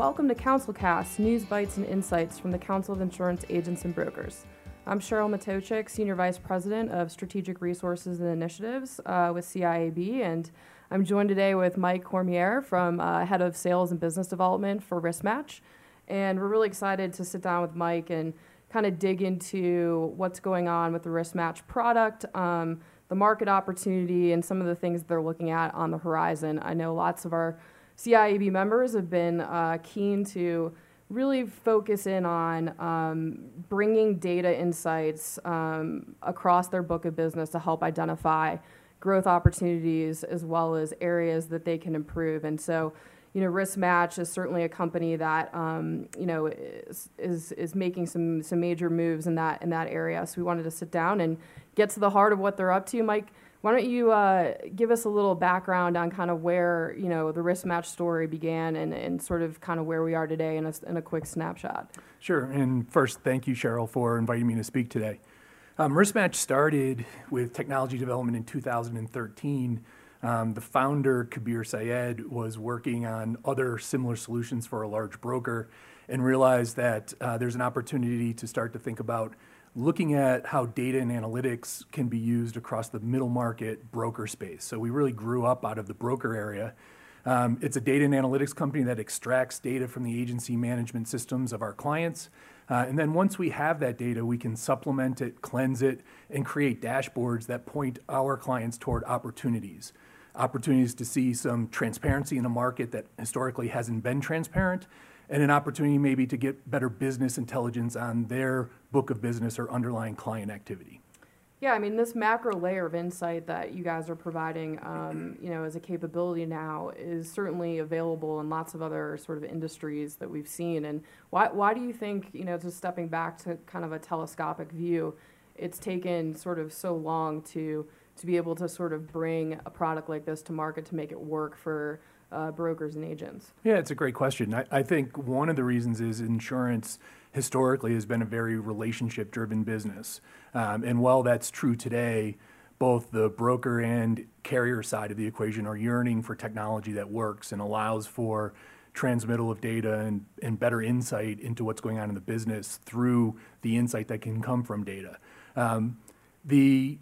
welcome to CouncilCast, news bites and insights from the Council of Insurance Agents and Brokers. I'm Cheryl Matochik, Senior Vice President of Strategic Resources and Initiatives uh, with CIAB, and I'm joined today with Mike Cormier from uh, Head of Sales and Business Development for RiskMatch. And we're really excited to sit down with Mike and kind of dig into what's going on with the RiskMatch product, um, the market opportunity, and some of the things they're looking at on the horizon. I know lots of our CIAB members have been uh, keen to really focus in on um, bringing data insights um, across their book of business to help identify growth opportunities as well as areas that they can improve. And so, you know, RiskMatch is certainly a company that um, you know is, is is making some some major moves in that in that area. So we wanted to sit down and get to the heart of what they're up to. Mike, why don't you uh, give us a little background on kind of where you know the RiskMatch story began and, and sort of kind of where we are today in a, in a quick snapshot? Sure. And first, thank you, Cheryl, for inviting me to speak today. Um, RiskMatch started with technology development in 2013. Um, the founder, Kabir Syed, was working on other similar solutions for a large broker and realized that uh, there's an opportunity to start to think about looking at how data and analytics can be used across the middle market broker space. So we really grew up out of the broker area. Um, it's a data and analytics company that extracts data from the agency management systems of our clients. Uh, and then once we have that data, we can supplement it, cleanse it, and create dashboards that point our clients toward opportunities. Opportunities to see some transparency in a market that historically hasn't been transparent, and an opportunity maybe to get better business intelligence on their book of business or underlying client activity. Yeah, I mean, this macro layer of insight that you guys are providing, um, you know, as a capability now is certainly available in lots of other sort of industries that we've seen. And why, why do you think, you know, just stepping back to kind of a telescopic view, it's taken sort of so long to to be able to sort of bring a product like this to market to make it work for uh, brokers and agents? Yeah, it's a great question. I, I think one of the reasons is insurance historically has been a very relationship driven business. Um, and while that's true today, both the broker and carrier side of the equation are yearning for technology that works and allows for transmittal of data and, and better insight into what's going on in the business through the insight that can come from data. Um, the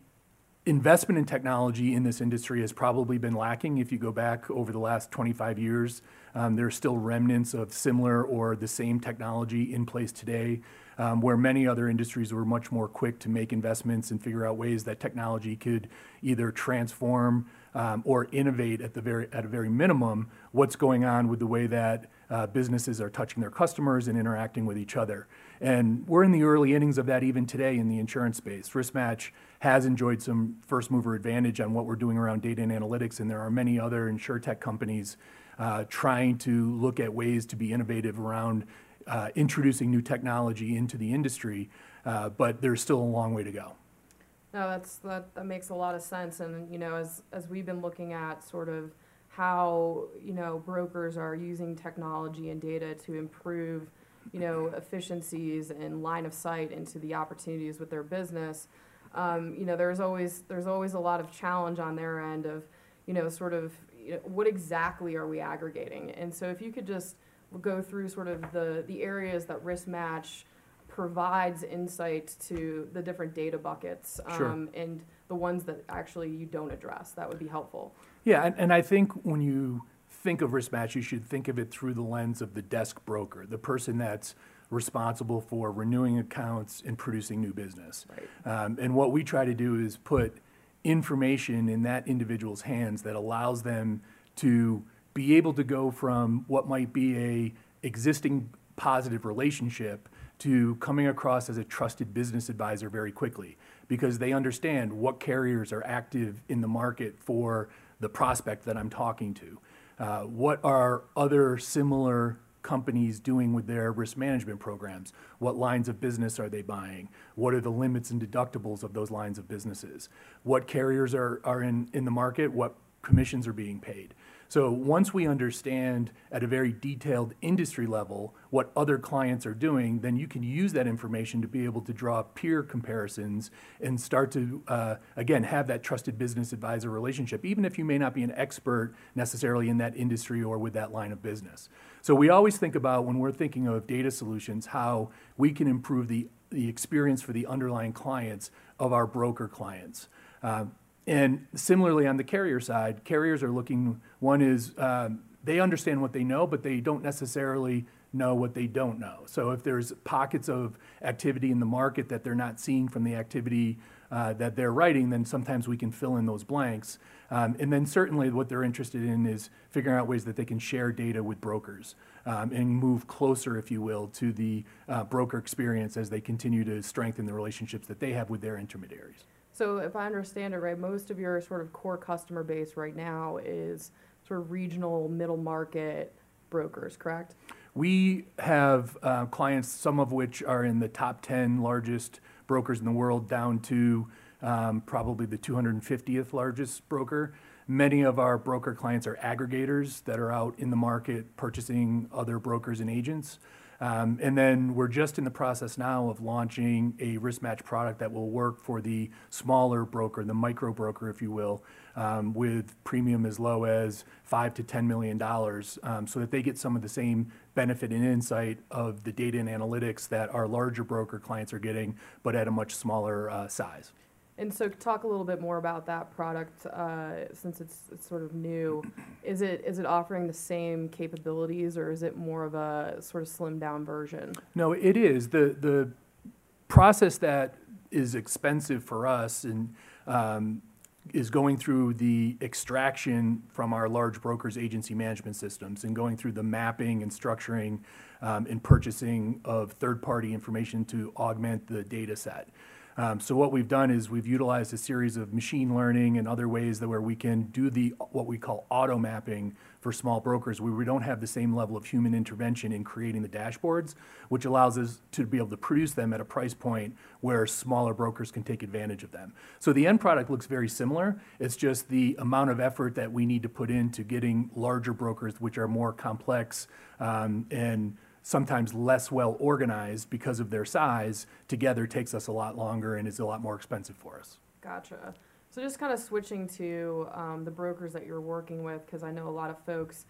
investment in technology in this industry has probably been lacking. If you go back over the last 25 years, um, there are still remnants of similar or the same technology in place today, um, where many other industries were much more quick to make investments and figure out ways that technology could either transform um, or innovate at the very at a very minimum what's going on with the way that uh, businesses are touching their customers and interacting with each other. And we're in the early innings of that even today in the insurance space. RiskMatch has enjoyed some first mover advantage on what we're doing around data and analytics, and there are many other insurtech companies uh, trying to look at ways to be innovative around uh, introducing new technology into the industry, uh, but there's still a long way to go. No, that's that, that makes a lot of sense. And you know, as as we've been looking at sort of how you know brokers are using technology and data to improve you know efficiencies and line of sight into the opportunities with their business um, you know, there's always there's always a lot of challenge on their end of, you know, sort of you know, what exactly are we aggregating? And so if you could just go through sort of the the areas that RiskMatch provides insight to the different data buckets um, sure. and the ones that actually you don't address, that would be helpful. Yeah, and, and I think when you think of RiskMatch, you should think of it through the lens of the desk broker, the person that's responsible for renewing accounts and producing new business. Right. Um, and what we try to do is put information in that individual's hands that allows them to be able to go from what might be a existing positive relationship to coming across as a trusted business advisor very quickly because they understand what carriers are active in the market for the prospect that I'm talking to. Uh, what are other similar companies doing with their risk management programs? What lines of business are they buying? What are the limits and deductibles of those lines of businesses? What carriers are, are in, in the market? What commissions are being paid? So once we understand at a very detailed industry level what other clients are doing, then you can use that information to be able to draw peer comparisons and start to, uh, again, have that trusted business advisor relationship, even if you may not be an expert necessarily in that industry or with that line of business. So we always think about when we're thinking of data solutions, how we can improve the, the experience for the underlying clients of our broker clients. Uh, and similarly, on the carrier side, carriers are looking, one is um, they understand what they know, but they don't necessarily know what they don't know. So if there's pockets of activity in the market that they're not seeing from the activity uh, that they're writing, then sometimes we can fill in those blanks. Um, and then certainly what they're interested in is figuring out ways that they can share data with brokers um, and move closer, if you will, to the uh, broker experience as they continue to strengthen the relationships that they have with their intermediaries. So if I understand it right, most of your sort of core customer base right now is sort of regional middle market brokers, correct? We have uh, clients, some of which are in the top 10 largest brokers in the world, down to um, probably the 250th largest broker. Many of our broker clients are aggregators that are out in the market purchasing other brokers and agents. Um, and then we're just in the process now of launching a risk match product that will work for the smaller broker, the micro broker, if you will, um, with premium as low as five to ten million dollars, um, so that they get some of the same benefit and insight of the data and analytics that our larger broker clients are getting, but at a much smaller uh, size. And so talk a little bit more about that product, uh, since it's, it's sort of new. Is it, is it offering the same capabilities, or is it more of a sort of slimmed down version? No, it is. The, the process that is expensive for us and um, is going through the extraction from our large brokers agency management systems and going through the mapping and structuring um, and purchasing of third-party information to augment the data set. Um, so what we've done is we've utilized a series of machine learning and other ways that where we can do the what we call auto mapping for small brokers where we don't have the same level of human intervention in creating the dashboards, which allows us to be able to produce them at a price point where smaller brokers can take advantage of them. So the end product looks very similar. It's just the amount of effort that we need to put into getting larger brokers, which are more complex um, and sometimes less well organized because of their size, together takes us a lot longer and is a lot more expensive for us. Gotcha. So just kind of switching to um, the brokers that you're working with, because I know a lot of folks.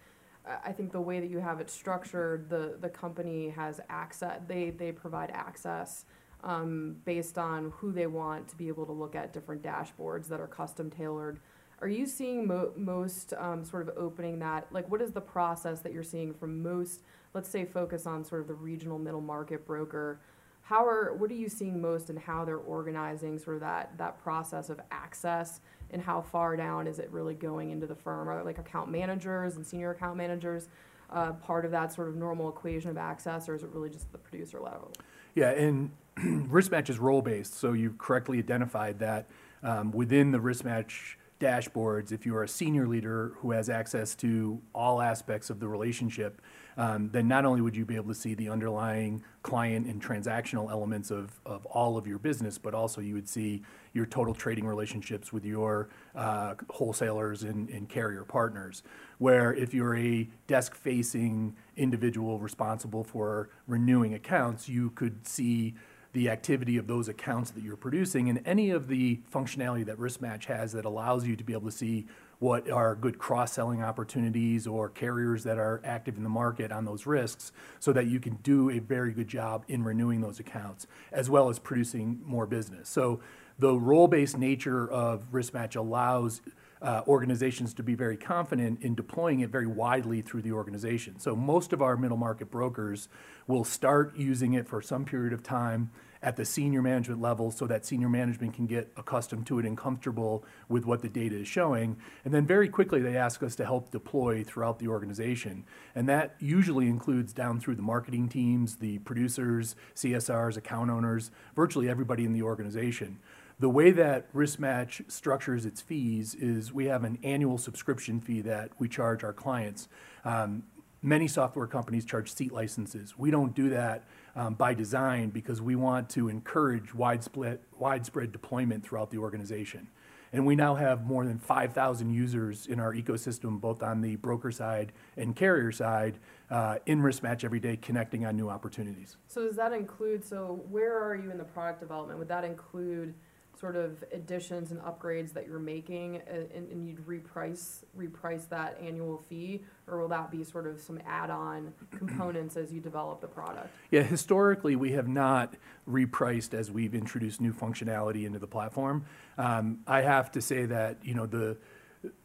I think the way that you have it structured, the the company has access. They they provide access um, based on who they want to be able to look at different dashboards that are custom tailored. Are you seeing mo- most um, sort of opening that? Like, what is the process that you're seeing from most let's say focus on sort of the regional middle market broker how are what are you seeing most and how they're organizing sort of that that process of access? And how far down is it really going into the firm? Are like account managers and senior account managers uh, part of that sort of normal equation of access or is it really just the producer level? Yeah and risk match is role based so you correctly identified that um, within the risk match dashboards if you are a senior leader who has access to all aspects of the relationship um, then not only would you be able to see the underlying client and transactional elements of, of all of your business, but also you would see your total trading relationships with your uh, wholesalers and, and carrier partners. Where if you're a desk facing individual responsible for renewing accounts, you could see the activity of those accounts that you're producing and any of the functionality that RiskMatch has that allows you to be able to see what are good cross-selling opportunities or carriers that are active in the market on those risks so that you can do a very good job in renewing those accounts as well as producing more business. So the role-based nature of RiskMatch allows uh, organizations to be very confident in deploying it very widely through the organization. So most of our middle market brokers will start using it for some period of time at the senior management level so that senior management can get accustomed to it and comfortable with what the data is showing. And then very quickly, they ask us to help deploy throughout the organization. And that usually includes down through the marketing teams, the producers, CSRs, account owners, virtually everybody in the organization. The way that RiskMatch structures its fees is we have an annual subscription fee that we charge our clients. Um, many software companies charge seat licenses. We don't do that um, by design because we want to encourage widespread, widespread deployment throughout the organization. And we now have more than 5,000 users in our ecosystem, both on the broker side and carrier side, uh, in Risk Match every day, connecting on new opportunities. So does that include, so where are you in the product development? Would that include sort of additions and upgrades that you're making uh, and, and you'd reprice, reprice that annual fee? Or will that be sort of some add-on components as you develop the product? Yeah, historically, we have not repriced as we've introduced new functionality into the platform. Um, I have to say that, you know, the,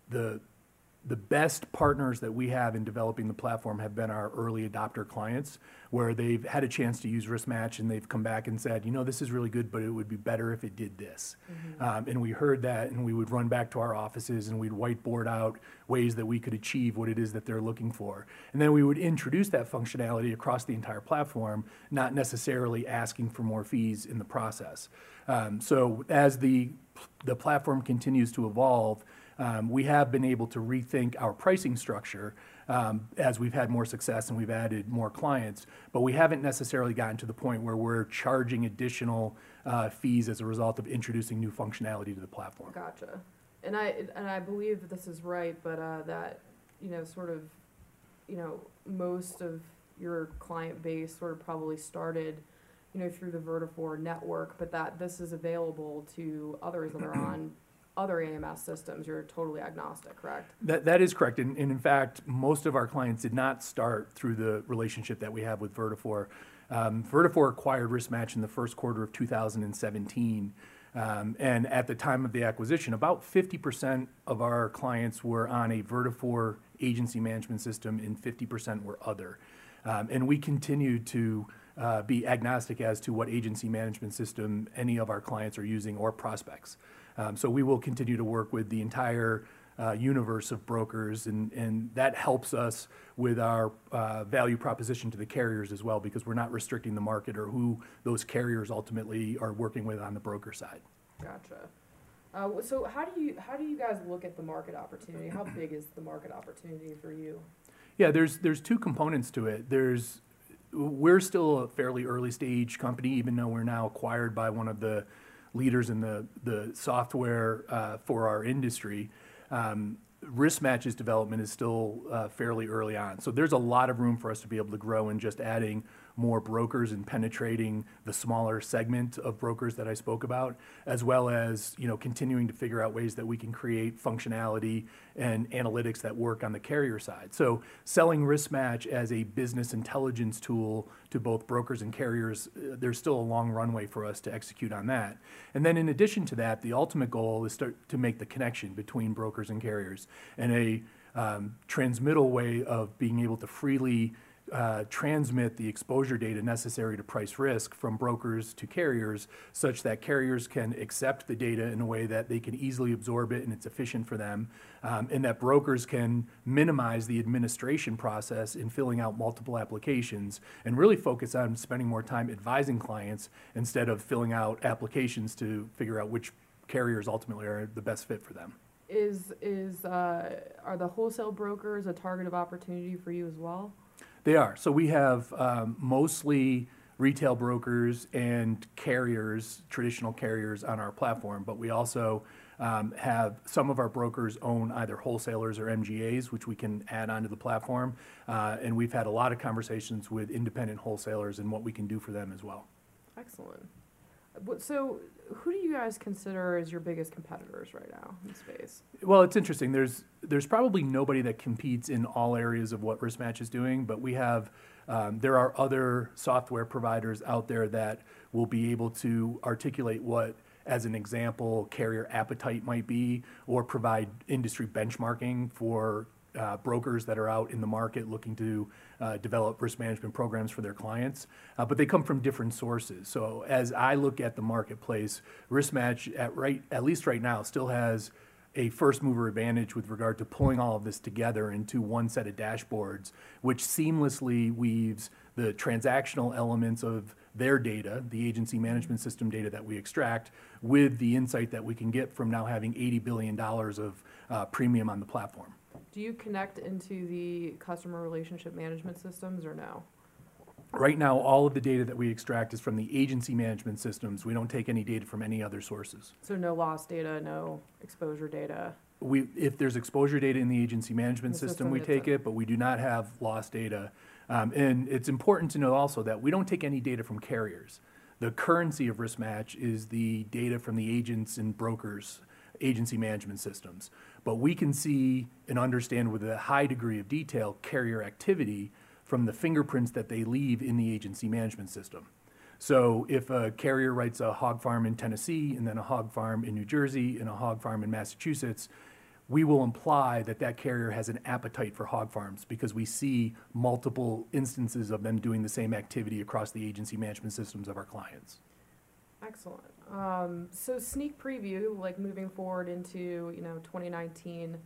the, the best partners that we have in developing the platform have been our early adopter clients, where they've had a chance to use Risk Match and they've come back and said, you know, this is really good, but it would be better if it did this. Um, and we heard that, and we would run back to our offices and we'd whiteboard out ways that we could achieve what it is that they're looking for. And then we would introduce that functionality across the entire platform, not necessarily asking for more fees in the process. Um, so as the the platform continues to evolve, we have been able to rethink our pricing structure um, as we've had more success and we've added more clients. But we haven't necessarily gotten to the point where we're charging additional uh, fees as a result of introducing new functionality to the platform. Gotcha. And I, and I believe that this is right, but, uh, that, you know, sort of, you know, most of your client base sort of probably started, you know, through the Vertafore network, but that this is available to others that are on other AMS systems. You're totally agnostic, correct? That, that is correct. And, and in fact, most of our clients did not start through the relationship that we have with Vertafore. Um, Vertafore acquired Risk Match in the first quarter of 2017. Um, and at the time of the acquisition, about 50% of our clients were on a Vertafore agency management system and 50% were other. Um, and we continue to uh, be agnostic as to what agency management system any of our clients are using or prospects. Um, so we will continue to work with the entire uh, universe of brokers, and, and that helps us with our uh, value proposition to the carriers as well, because we're not restricting the market or who those carriers ultimately are working with on the broker side. Gotcha. Uh, so how do you, how do you guys look at the market opportunity? How big is the market opportunity for you? Yeah, there's there's two components to it. There's we're still a fairly early stage company, even though we're now acquired by one of the leaders in the the software uh, for our industry. Um, risk matches development is still uh, fairly early on, so there's a lot of room for us to be able to grow in just adding more brokers and penetrating the smaller segment of brokers that I spoke about, as well as you know continuing to figure out ways that we can create functionality and analytics that work on the carrier side. So selling risk match as a business intelligence tool to both brokers and carriers, uh, there's still a long runway for us to execute on that. And then in addition to that, the ultimate goal is start to make the connection between brokers and carriers and a um, transmittal way of being able to freely uh, transmit the exposure data necessary to price risk from brokers to carriers such that carriers can accept the data in a way that they can easily absorb it and it's efficient for them, um, and that brokers can minimize the administration process in filling out multiple applications and really focus on spending more time advising clients instead of filling out applications to figure out which carriers ultimately are the best fit for them. Is, is, uh, are the wholesale brokers a target of opportunity for you as well? They are. So we have um, mostly retail brokers and carriers, traditional carriers on our platform, but we also um, have some of our brokers own either wholesalers or MGAs, which we can add onto the platform. Uh, and we've had a lot of conversations with independent wholesalers and what we can do for them as well. Excellent. So who do you guys consider as your biggest competitors right now in space? Well, it's interesting. There's there's probably nobody that competes in all areas of what RiskMatch is doing, but we have um, there are other software providers out there that will be able to articulate what, as an example, carrier appetite might be, or provide industry benchmarking for uh, brokers that are out in the market looking to uh, develop risk management programs for their clients, uh, but they come from different sources. So as I look at the marketplace, RiskMatch at right at least right now still has a first mover advantage with regard to pulling all of this together into one set of dashboards, which seamlessly weaves the transactional elements of their data, the agency management system data that we extract, with the insight that we can get from now having $80 billion of uh, premium on the platform. Do you connect into the customer relationship management systems or no? Right now, all of the data that we extract is from the agency management systems. We don't take any data from any other sources. So no loss data, no exposure data. We, if there's exposure data in the agency management The system, system we take it. but we do not have lost data. Um, and it's important to know also that we don't take any data from carriers. The currency of risk match is the data from the agents and brokers, agency management systems. But we can see and understand with a high degree of detail carrier activity from the fingerprints that they leave in the agency management system. So if a carrier writes a hog farm in Tennessee and then a hog farm in New Jersey and a hog farm in Massachusetts, we will imply that that carrier has an appetite for hog farms because we see multiple instances of them doing the same activity across the agency management systems of our clients. Excellent. Um, so sneak preview, like moving forward into, you know, 2019,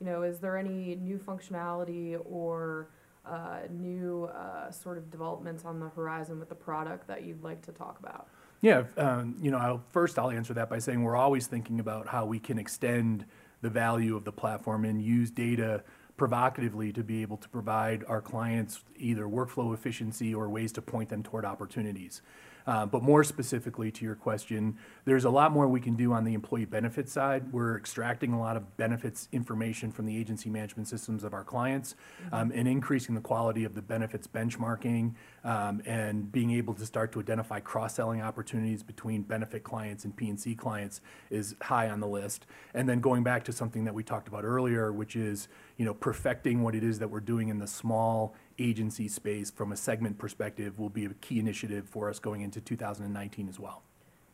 you know, is there any new functionality or uh, new uh, sort of developments on the horizon with the product that you'd like to talk about? Yeah, um, you know, I'll, first I'll answer that by saying we're always thinking about how we can extend the value of the platform and use data provocatively to be able to provide our clients either workflow efficiency or ways to point them toward opportunities. Uh, but more specifically to your question, there's a lot more we can do on the employee benefits side. We're extracting a lot of benefits information from the agency management systems of our clients um, and increasing the quality of the benefits benchmarking um, and being able to start to identify cross-selling opportunities between benefit clients and P&C clients is high on the list. And then going back to something that we talked about earlier, which is, you know, perfecting what it is that we're doing in the small agency space from a segment perspective will be a key initiative for us going into 2019 as well.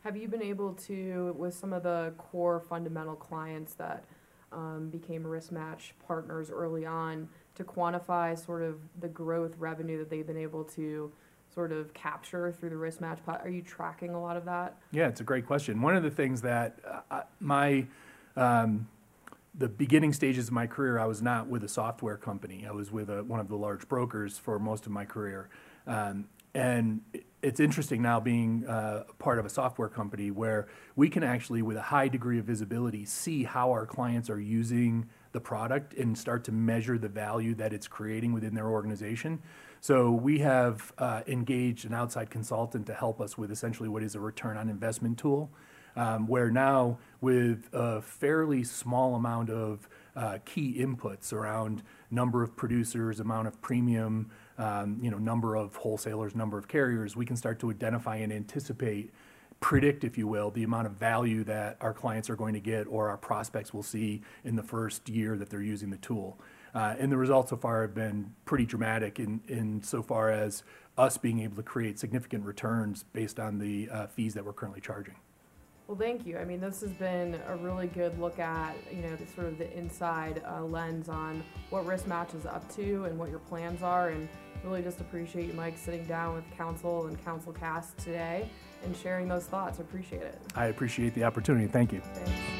Have you been able to, with some of the core fundamental clients that um, became risk match partners early on, to quantify sort of the growth revenue that they've been able to sort of capture through the risk match? Are you tracking a lot of that? Yeah, it's a great question. One of the things that uh, my um, the beginning stages of my career, I was not with a software company. I was with a, one of the large brokers for most of my career. Um, and it's interesting now being uh, part of a software company where we can actually, with a high degree of visibility, see how our clients are using the product and start to measure the value that it's creating within their organization. So we have uh, engaged an outside consultant to help us with essentially what is a return on investment tool um, where now with a fairly small amount of uh, key inputs around number of producers, amount of premium, um, you know, number of wholesalers, number of carriers, we can start to identify and anticipate, predict, if you will, the amount of value that our clients are going to get or our prospects will see in the first year that they're using the tool. Uh, and the results so far have been pretty dramatic in, in so far as us being able to create significant returns based on the uh, fees that we're currently charging. Well, thank you. I mean, this has been a really good look at, you know, the sort of the inside uh, lens on what Risk Match is up to and what your plans are. And really just appreciate you, Mike, sitting down with council and council cast today and sharing those thoughts. Appreciate it. I appreciate the opportunity. Thank you. Thanks.